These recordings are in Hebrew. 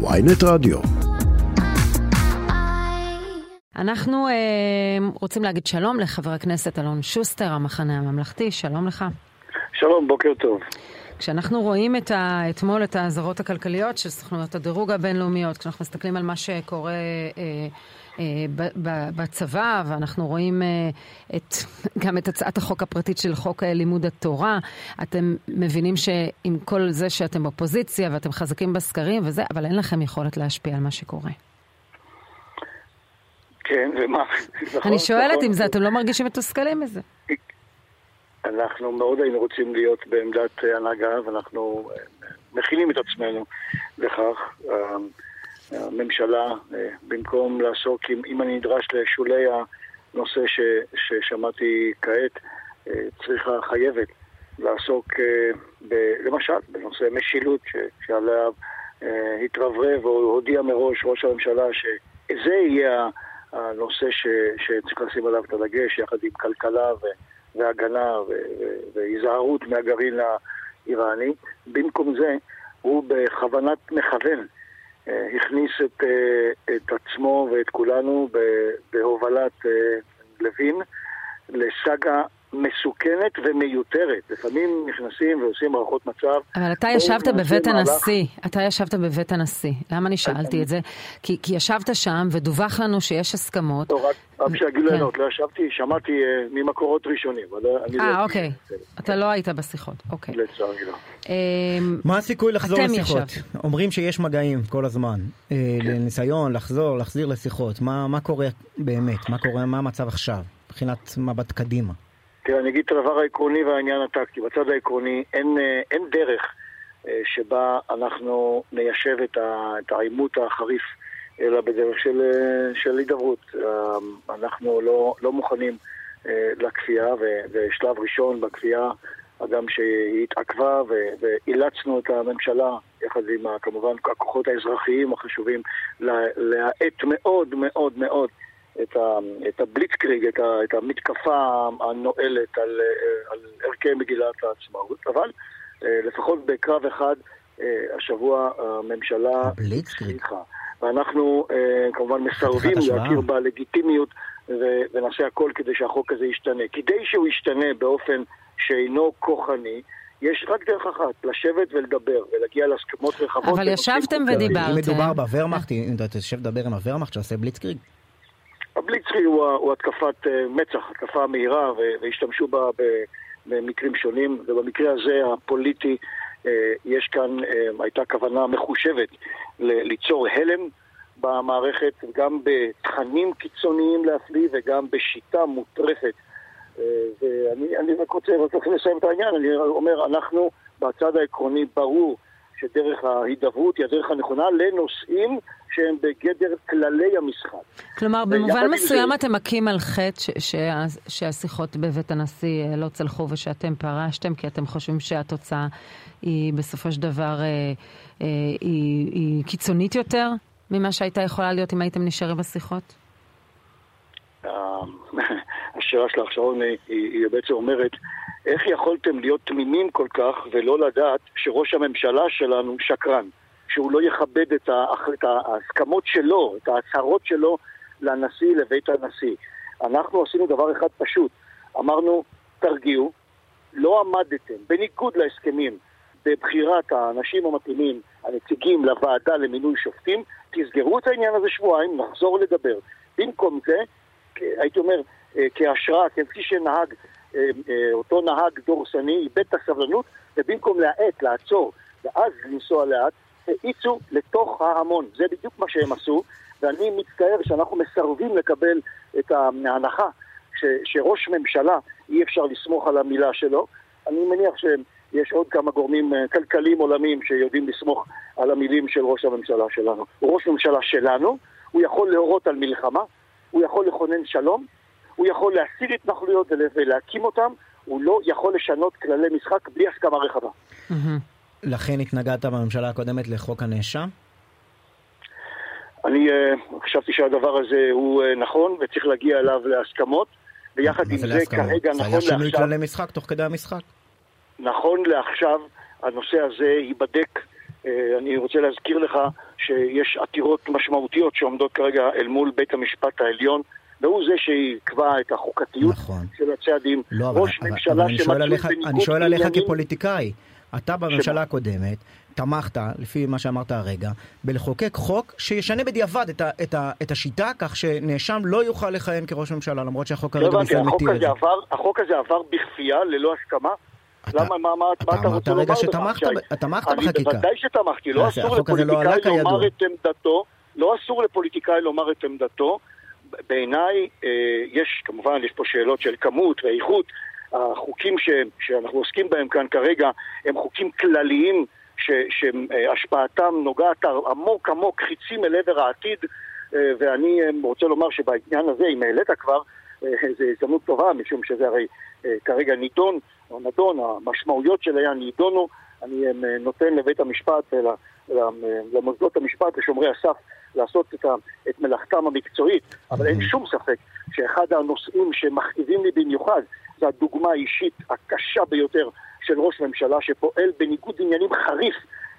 ויינט רדיו. אנחנו אה, רוצים להגיד שלום לחבר הכנסת אלון שוסטר, המחנה הממלכתי, שלום לך. שלום, בוקר טוב. כשאנחנו רואים את ה, אתמול את האזהרות הכלכליות של סוכנויות הדירוג הבינלאומיות, כשאנחנו מסתכלים על מה שקורה אה, בצבא, ואנחנו רואים אה, את, גם את הצעת החוק הפרטית של חוק אה, לימוד התורה, אתם מבינים שעם כל זה שאתם אופוזיציה ואתם חזקים בסקרים וזה, אבל אין לכם יכולת להשפיע על מה שקורה. כן, ומה? נכון, אני שואלת נכון. אם זה, אתם לא מרגישים מתוסכלים מזה. אנחנו מאוד היינו רוצים להיות בעמדת אה, הנהגה, ואנחנו אה, מכינים את עצמנו לכך. הממשלה, אה, במקום לעסוק, אם, אם אני נדרש לשולי הנושא ש, ששמעתי כעת, אה, צריכה, חייבת, לעסוק אה, ב, למשל בנושא משילות ש, שעליו התרברב או הודיע מראש ראש הממשלה שזה יהיה הנושא ש, שצריך לשים עליו את הדגש, יחד עם כלכלה ו, והגנה ו, ו, והיזהרות מהגרעין האיראני. במקום זה, הוא בכוונת מכוון הכניס את, אה, את עצמו ואת כולנו בהובלת אה, לוין לסאגה מסוכנת ומיותרת. לפעמים נכנסים ועושים הערכות מצב. אבל אתה בואו ישבת בבית מהלך. הנשיא, אתה ישבת בבית הנשיא. למה אני שאלתי את זה? כי, כי ישבת שם ודווח לנו שיש הסכמות. לא, רק, רק שהגילוי כן. הנאות, לא ישבתי, שמעתי אה, ממקורות ראשונים. אבל אני לא- אה, אוקיי. אתה לא היית בשיחות, אוקיי. לצערי לא. אמ, מה הסיכוי לחזור לשיחות? אומרים שיש מגעים כל הזמן. אה, לניסיון לחזור, להחזיר לשיחות. מה מה קורה באמת? מה קורה, מה המצב עכשיו? מבחינת מבט קדימה. תראה, אני אגיד את הדבר העקרוני והעניין הטקטי. בצד העקרוני אין, אה, אין דרך אה, שבה אנחנו ניישב את, העימות החריף, אלא בדרך של, אה, של הידברות. אנחנו לא, לא מוכנים לכפייה, ושלב ראשון בכפייה, הגם שהיא התעכבה ואילצנו את הממשלה, יחד עם כמובן הכוחות האזרחיים החשובים, לה- להאט מאוד מאוד מאוד את, ה, את הבליצקריג, את, ה, את המתקפה הנואלת על, אה, על ערכי מגילת העצמאות, אבל אה, לפחות בקרב אחד אה, השבוע הממשלה הבליצקריג. הצליחה. ואנחנו כמובן מסרבים. להכיר בלגיטימיות ו- ונעשה הכל כדי שהחוק הזה ישתנה. כדי שהוא ישתנה באופן שאינו כוחני, יש רק דרך אחת, לשבת ולדבר ולהגיע להסכמות רחבות. אבל ישבתם. ודיברתם. אם מדובר בוורמאכט, אם אתה תשב לדבר עם הוורמאכט שעושה בליצקריג, הבליצקריג הוא, הוא התקפת אה, מצח, התקפה מהירה, והשתמשו בה במקרים שונים, ובמקרה הזה הפוליטי, אה, יש כאן, אה, הייתה כוונה מחושבת ליצור הלם במערכת, גם בתכנים קיצוניים להפליא וגם בשיטה מוטרפת. ואני אני רק רוצה, רק לסיים את העניין, אני אומר, אנחנו בצד העקרוני ברור שדרך ההידברות היא הדרך הנכונה לנושאים שהם בגדר כללי המשחק. כלומר, ויחד במובן מסוים זה- אתם מכים על חטא ש- שה- שהשיחות בבית הנשיא אה, לא צלחו ושאתם פרשתם, כי אתם חושבים שהתוצאה היא בסופו של דבר אה, אה, היא, היא קיצונית יותר ממה שהייתה יכולה להיות אם הייתם נשארים בשיחות? ה- השאלה שלך, שרון, היא, היא בעצם אומרת, איך יכולתם להיות תמימים כל כך ולא לדעת שראש הממשלה שלנו שקרן, שהוא לא יכבד את, ההסכמות שלו, את ההצהרות שלו לנשיא, לבית הנשיא. אנחנו עשינו דבר אחד פשוט, אמרנו, תרגיעו, לא עמדתם, בניגוד להסכמים, בבחירת האנשים המתאימים, הנציגים לוועדה למינוי שופטים, תסגרו את העניין הזה שבועיים, נחזור לדבר. במקום זה, הייתי אומר, אה, כהשראה, כפי שנהג אותו נהג דורסני, איבד את הסבלנות, ובמקום להאט, לעצור, ואז לנסוע לאט, האיצו לתוך ההמון. זה בדיוק מה שהם עשו, ואני מצטער שאנחנו מסרבים לקבל את ההנחה ש, שראש ממשלה, אי אפשר לסמוך על המילה שלו. אני מניח שיש עוד כמה גורמים אה, כלכליים עולמיים שיודעים לסמוך על המילים של ראש הממשלה שלנו. הוא ראש ממשלה שלנו, הוא יכול להורות על מלחמה, הוא יכול לכונן שלום, הוא יכול להסיר התנחלויות ול- ולהקים אותם, הוא לא יכול לשנות כללי משחק בלי הסכמה רחבה. לכן התנגדת בממשלה הקודמת לחוק הנאשם? אני uh, חשבתי שהדבר הזה הוא uh, נכון וצריך להגיע אליו להסכמות, ויחד עם זה זה להסכמות? כרגע זה נכון היה שינוי לעכשיו, כללי משחק תוך כדי המשחק. נכון לעכשיו הנושא הזה ייבדק אני רוצה להזכיר לך שיש עתירות משמעותיות שעומדות כרגע אל מול בית המשפט העליון. והוא זה שיקבע את החוקתיות נכון. של הצעדים. לא, ראש אבל, ממשלה אבל שמצוי בניגוד עליך, אני שואל עליך כפוליטיקאי. אתה בממשלה? הקודמת תמכת, לפי מה שאמרת הרגע, בלחוקק חוק שישנה בדיעבד את, ה, את, ה, את השיטה, כך שנאשם לא יוכל לכהן כראש ממשלה, למרות שהחוק הרגע לא בישראל מתיר את זה. החוק הזה עבר בכפייה, ללא הסכמה. אתה, למה, מה, מה, מה אתה רוצה לומר? אתה תמכת בחקיקה. אני בוודאי שתמכתי, לא אסור לא לפוליטיקאי לומר את עמדתו, לא אסור לפוליטיקאי לומר את עמדתו. בעיניי אה, יש, כמובן, יש פה שאלות של כמות ואיכות. החוקים ש, שאנחנו עוסקים בהם כאן כרגע הם חוקים כלליים שהשפעתם נוגעת עמוק עמוק חיצים אל עבר העתיד אה, ואני אה, רוצה לומר שבעניין הזה, אם העלית כבר, זו הזדמנות טובה, משום שזה הרי כרגע נידון, או נדון, המשמעויות של העניין נידונו, אני נותן לבית המשפט ולמוסדות המשפט, לשומרי הסף, לעשות את, ה, את מלאכתם המקצועית, אבל אין שום ספק שאחד הנושאים שמכאיבים לי במיוחד זה הדוגמה האישית הקשה ביותר של ראש ממשלה שפועל בניגוד עניינים חריף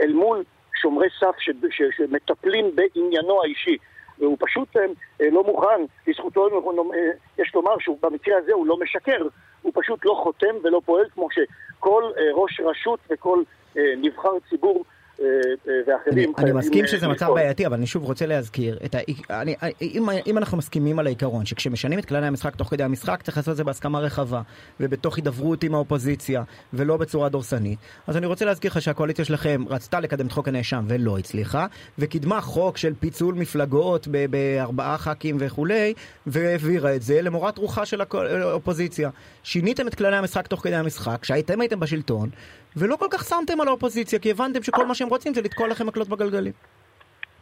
אל מול שומרי סף ש, ש, שמטפלים בעניינו האישי. והוא פשוט אה, אה לא מוכן, לזכותו אה, יש לומר שבמקרה הזה הוא לא משקר, הוא פשוט לא חותם ולא פועל כמו שכל אה, ראש רשות וכל אה, נבחר ציבור ואחרים. אני, אני מסכים שזה מצב בעייתי, אבל אני שוב רוצה להזכיר, את ה, אני, אם, אם אנחנו מסכימים על העיקרון שכשמשנים את כללי המשחק תוך כדי המשחק צריך לעשות את זה בהסכמה רחבה ובתוך הידברות עם האופוזיציה ולא בצורה דורסנית, אז אני רוצה להזכיר לך שהקואליציה שלכם רצתה לקדם את חוק הנאשם ולא הצליחה, וקידמה חוק של פיצול מפלגות בארבעה ח"כים וכולי, והעבירה את זה למורת רוחה של האופוזיציה. שיניתם את כללי המשחק תוך כדי המשחק, כשהייתם הייתם בשלטון, ולא כל כך שמתם על האופוזיציה, כי הבנתם שכל מה שהם רוצים זה לתקוע לכם מקלות בגלגלים.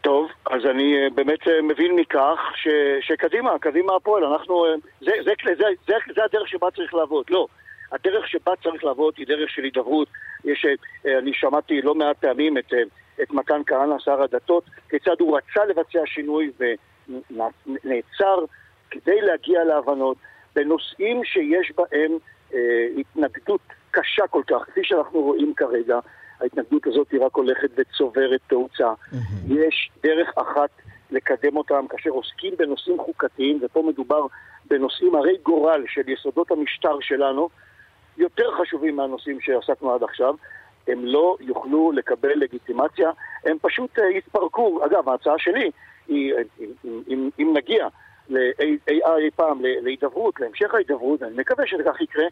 טוב, אז אני אה, באמת אה, מבין מכך ש, שקדימה, קדימה הפועל, אנחנו... אה, זה, זה, זה, זה, זה, זה הדרך שבה צריך לעבוד, לא. הדרך שבה צריך לעבוד היא דרך של הידברות. יש, אני שמעתי לא מעט פעמים את, את מתן כהנא, שר הדתות, כיצד הוא רצה לבצע שינוי ונעצר כדי להגיע להבנות בנושאים שיש בהם אה, התנגדות קשה כל כך, כפי שאנחנו רואים כרגע, ההתנגדות הזאת היא רק הולכת וצוברת תאוצה. Mm-hmm. יש דרך אחת לקדם אותם כאשר עוסקים בנושאים חוקתיים, ופה מדובר בנושאים הרי גורל של יסודות המשטר שלנו, יותר חשובים מהנושאים שעסקנו עד עכשיו. הם לא יוכלו לקבל לגיטימציה, הם פשוט uh, יתפרקו. אגב, ההצעה שלי היא, אם, אם, אם נגיע אי, אי, אי פעם להידברות, להמשך ההידברות, אני מקווה שזה כך יקרה,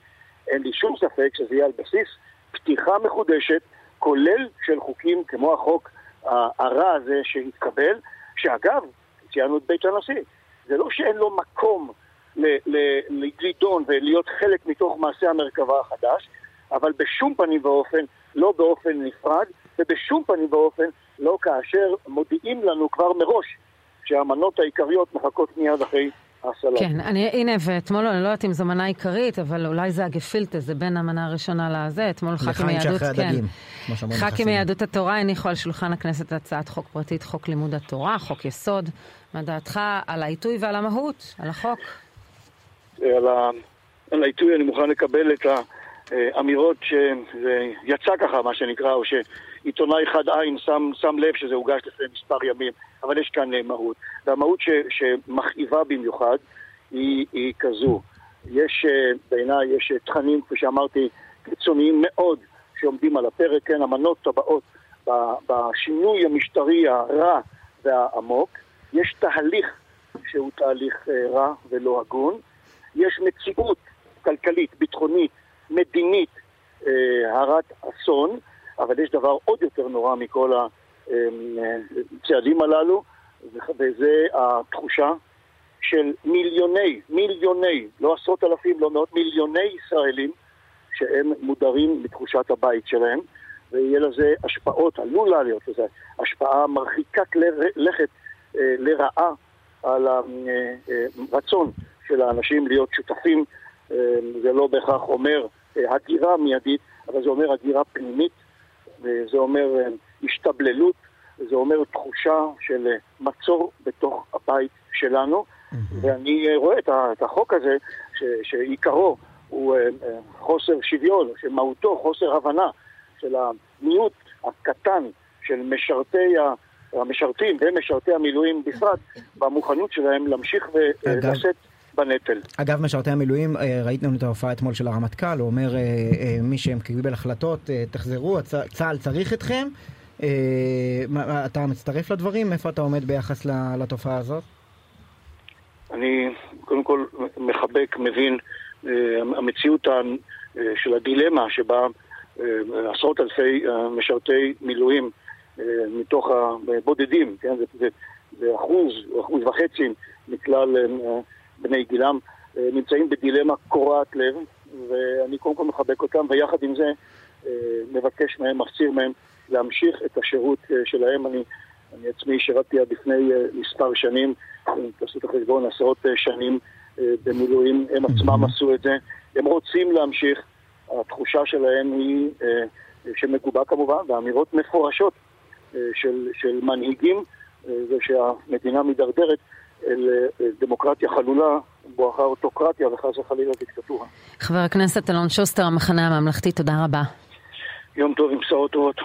אין לי שום ספק שזה יהיה על בסיס פתיחה מחודשת, כולל של חוקים כמו החוק הרע הזה שהתקבל, שאגב, ציינו את בית הנשיא, זה לא שאין לו מקום לדון ולהיות חלק מתוך מעשה המרכבה החדש, אבל בשום פנים ואופן, לא באופן נפרד, ובשום פנים ואופן לא כאשר מודיעים לנו כבר מראש שהמנות העיקריות מחכות מיד אחרי הסלט. כן, אני, הנה, ואתמול, אני לא יודעת אם זו מנה עיקרית, אבל אולי זה הגפילטה, זה בין המנה הראשונה לזה. אתמול ח"כים מיהדות, כן. ח"כים מיהדות התורה הניחו על שולחן הכנסת הצעת חוק פרטית, חוק לימוד התורה, חוק יסוד. מה דעתך על העיתוי ועל המהות, על החוק? על, ה... על העיתוי אני מוכן לקבל את האמירות שזה יצא ככה, מה שנקרא, או שעיתונאי חד עין שם, שם לב שזה הוגש לפני מספר ימים. אבל יש כאן אה, מהות. והמהות ש, שמכאיבה במיוחד היא, היא כזו. יש, אה, בעיניי, יש אה, תכנים, כפי שאמרתי, קיצוניים מאוד שעומדים על הפרק, כן, המנות הבאות בשינוי המשטרי הרע והעמוק. יש תהליך שהוא תהליך רע ולא הגון. יש מציאות כלכלית, ביטחונית, מדינית, הרת אסון, אבל יש דבר עוד יותר נורא מכל. הצעדים הללו, וזה התחושה של מיליוני, מיליוני, לא עשרות אלפים, לא מאות, מיליוני ישראלים שהם מודרים מתחושת הבית שלהם, ויהיה לזה השפעות, עלולה להיות לזה השפעה מרחיקת לכת אה, לרעה על הרצון של האנשים להיות שותפים. אה, זה לא בהכרח אומר אה, הגירה מיידית, אבל זה אומר הגירה פנימית, וזה אומר השתבללות, זה אומר תחושה של מצור בתוך הבית שלנו, mm-hmm. ואני רואה את החוק הזה, שעיקרו הוא אה, אה, חוסר שוויון, שמהותו חוסר הבנה של המיעוט הקטן של משרתי ה... המשרתים ומשרתי המילואים בפרט, במוכנות שלהם להמשיך ולשאת בנטל. אגב, משרתי המילואים, אה, ראיתם את ההופעה אתמול של הרמטכ"ל, הוא אומר, אה, אה, מי שהם קיבל החלטות, תחזרו, צה"ל צריך אתכם. אתה מצטרף לדברים? איפה אתה עומד ביחס לתופעה הזאת? אני קודם כל מחבק, מבין, המציאות של הדילמה שבה עשרות אלפי משרתי מילואים מתוך הבודדים, כן, זה, זה, זה אחוז, אחוז וחצי מכלל בני גילם, אה, נמצאים בדילמה קורעת לב, ואני קודם כל מחבק אותם, ויחד עם זה אה, מבקש מהם, מפציר מהם, להמשיך את השירות אה, שלהם. אני, אני עצמי שירתתי עד לפני מספר שנים, תעשו את החשבון, עשרות שנים במילואים, הם עצמם עשו את זה, הם רוצים להמשיך, התחושה שלהם היא, שמגובה כמובן, באמירות מפורשות של, של מנהיגים, זה שהמדינה מידרדרת. אל אה, דמוקרטיה חלולה בואכה אוטוקרטיה וחס וחלילה דיקטטורה. חבר הכנסת אלון שוסטר, המחנה הממלכתי, תודה רבה. יום טוב עם בשורות טובות.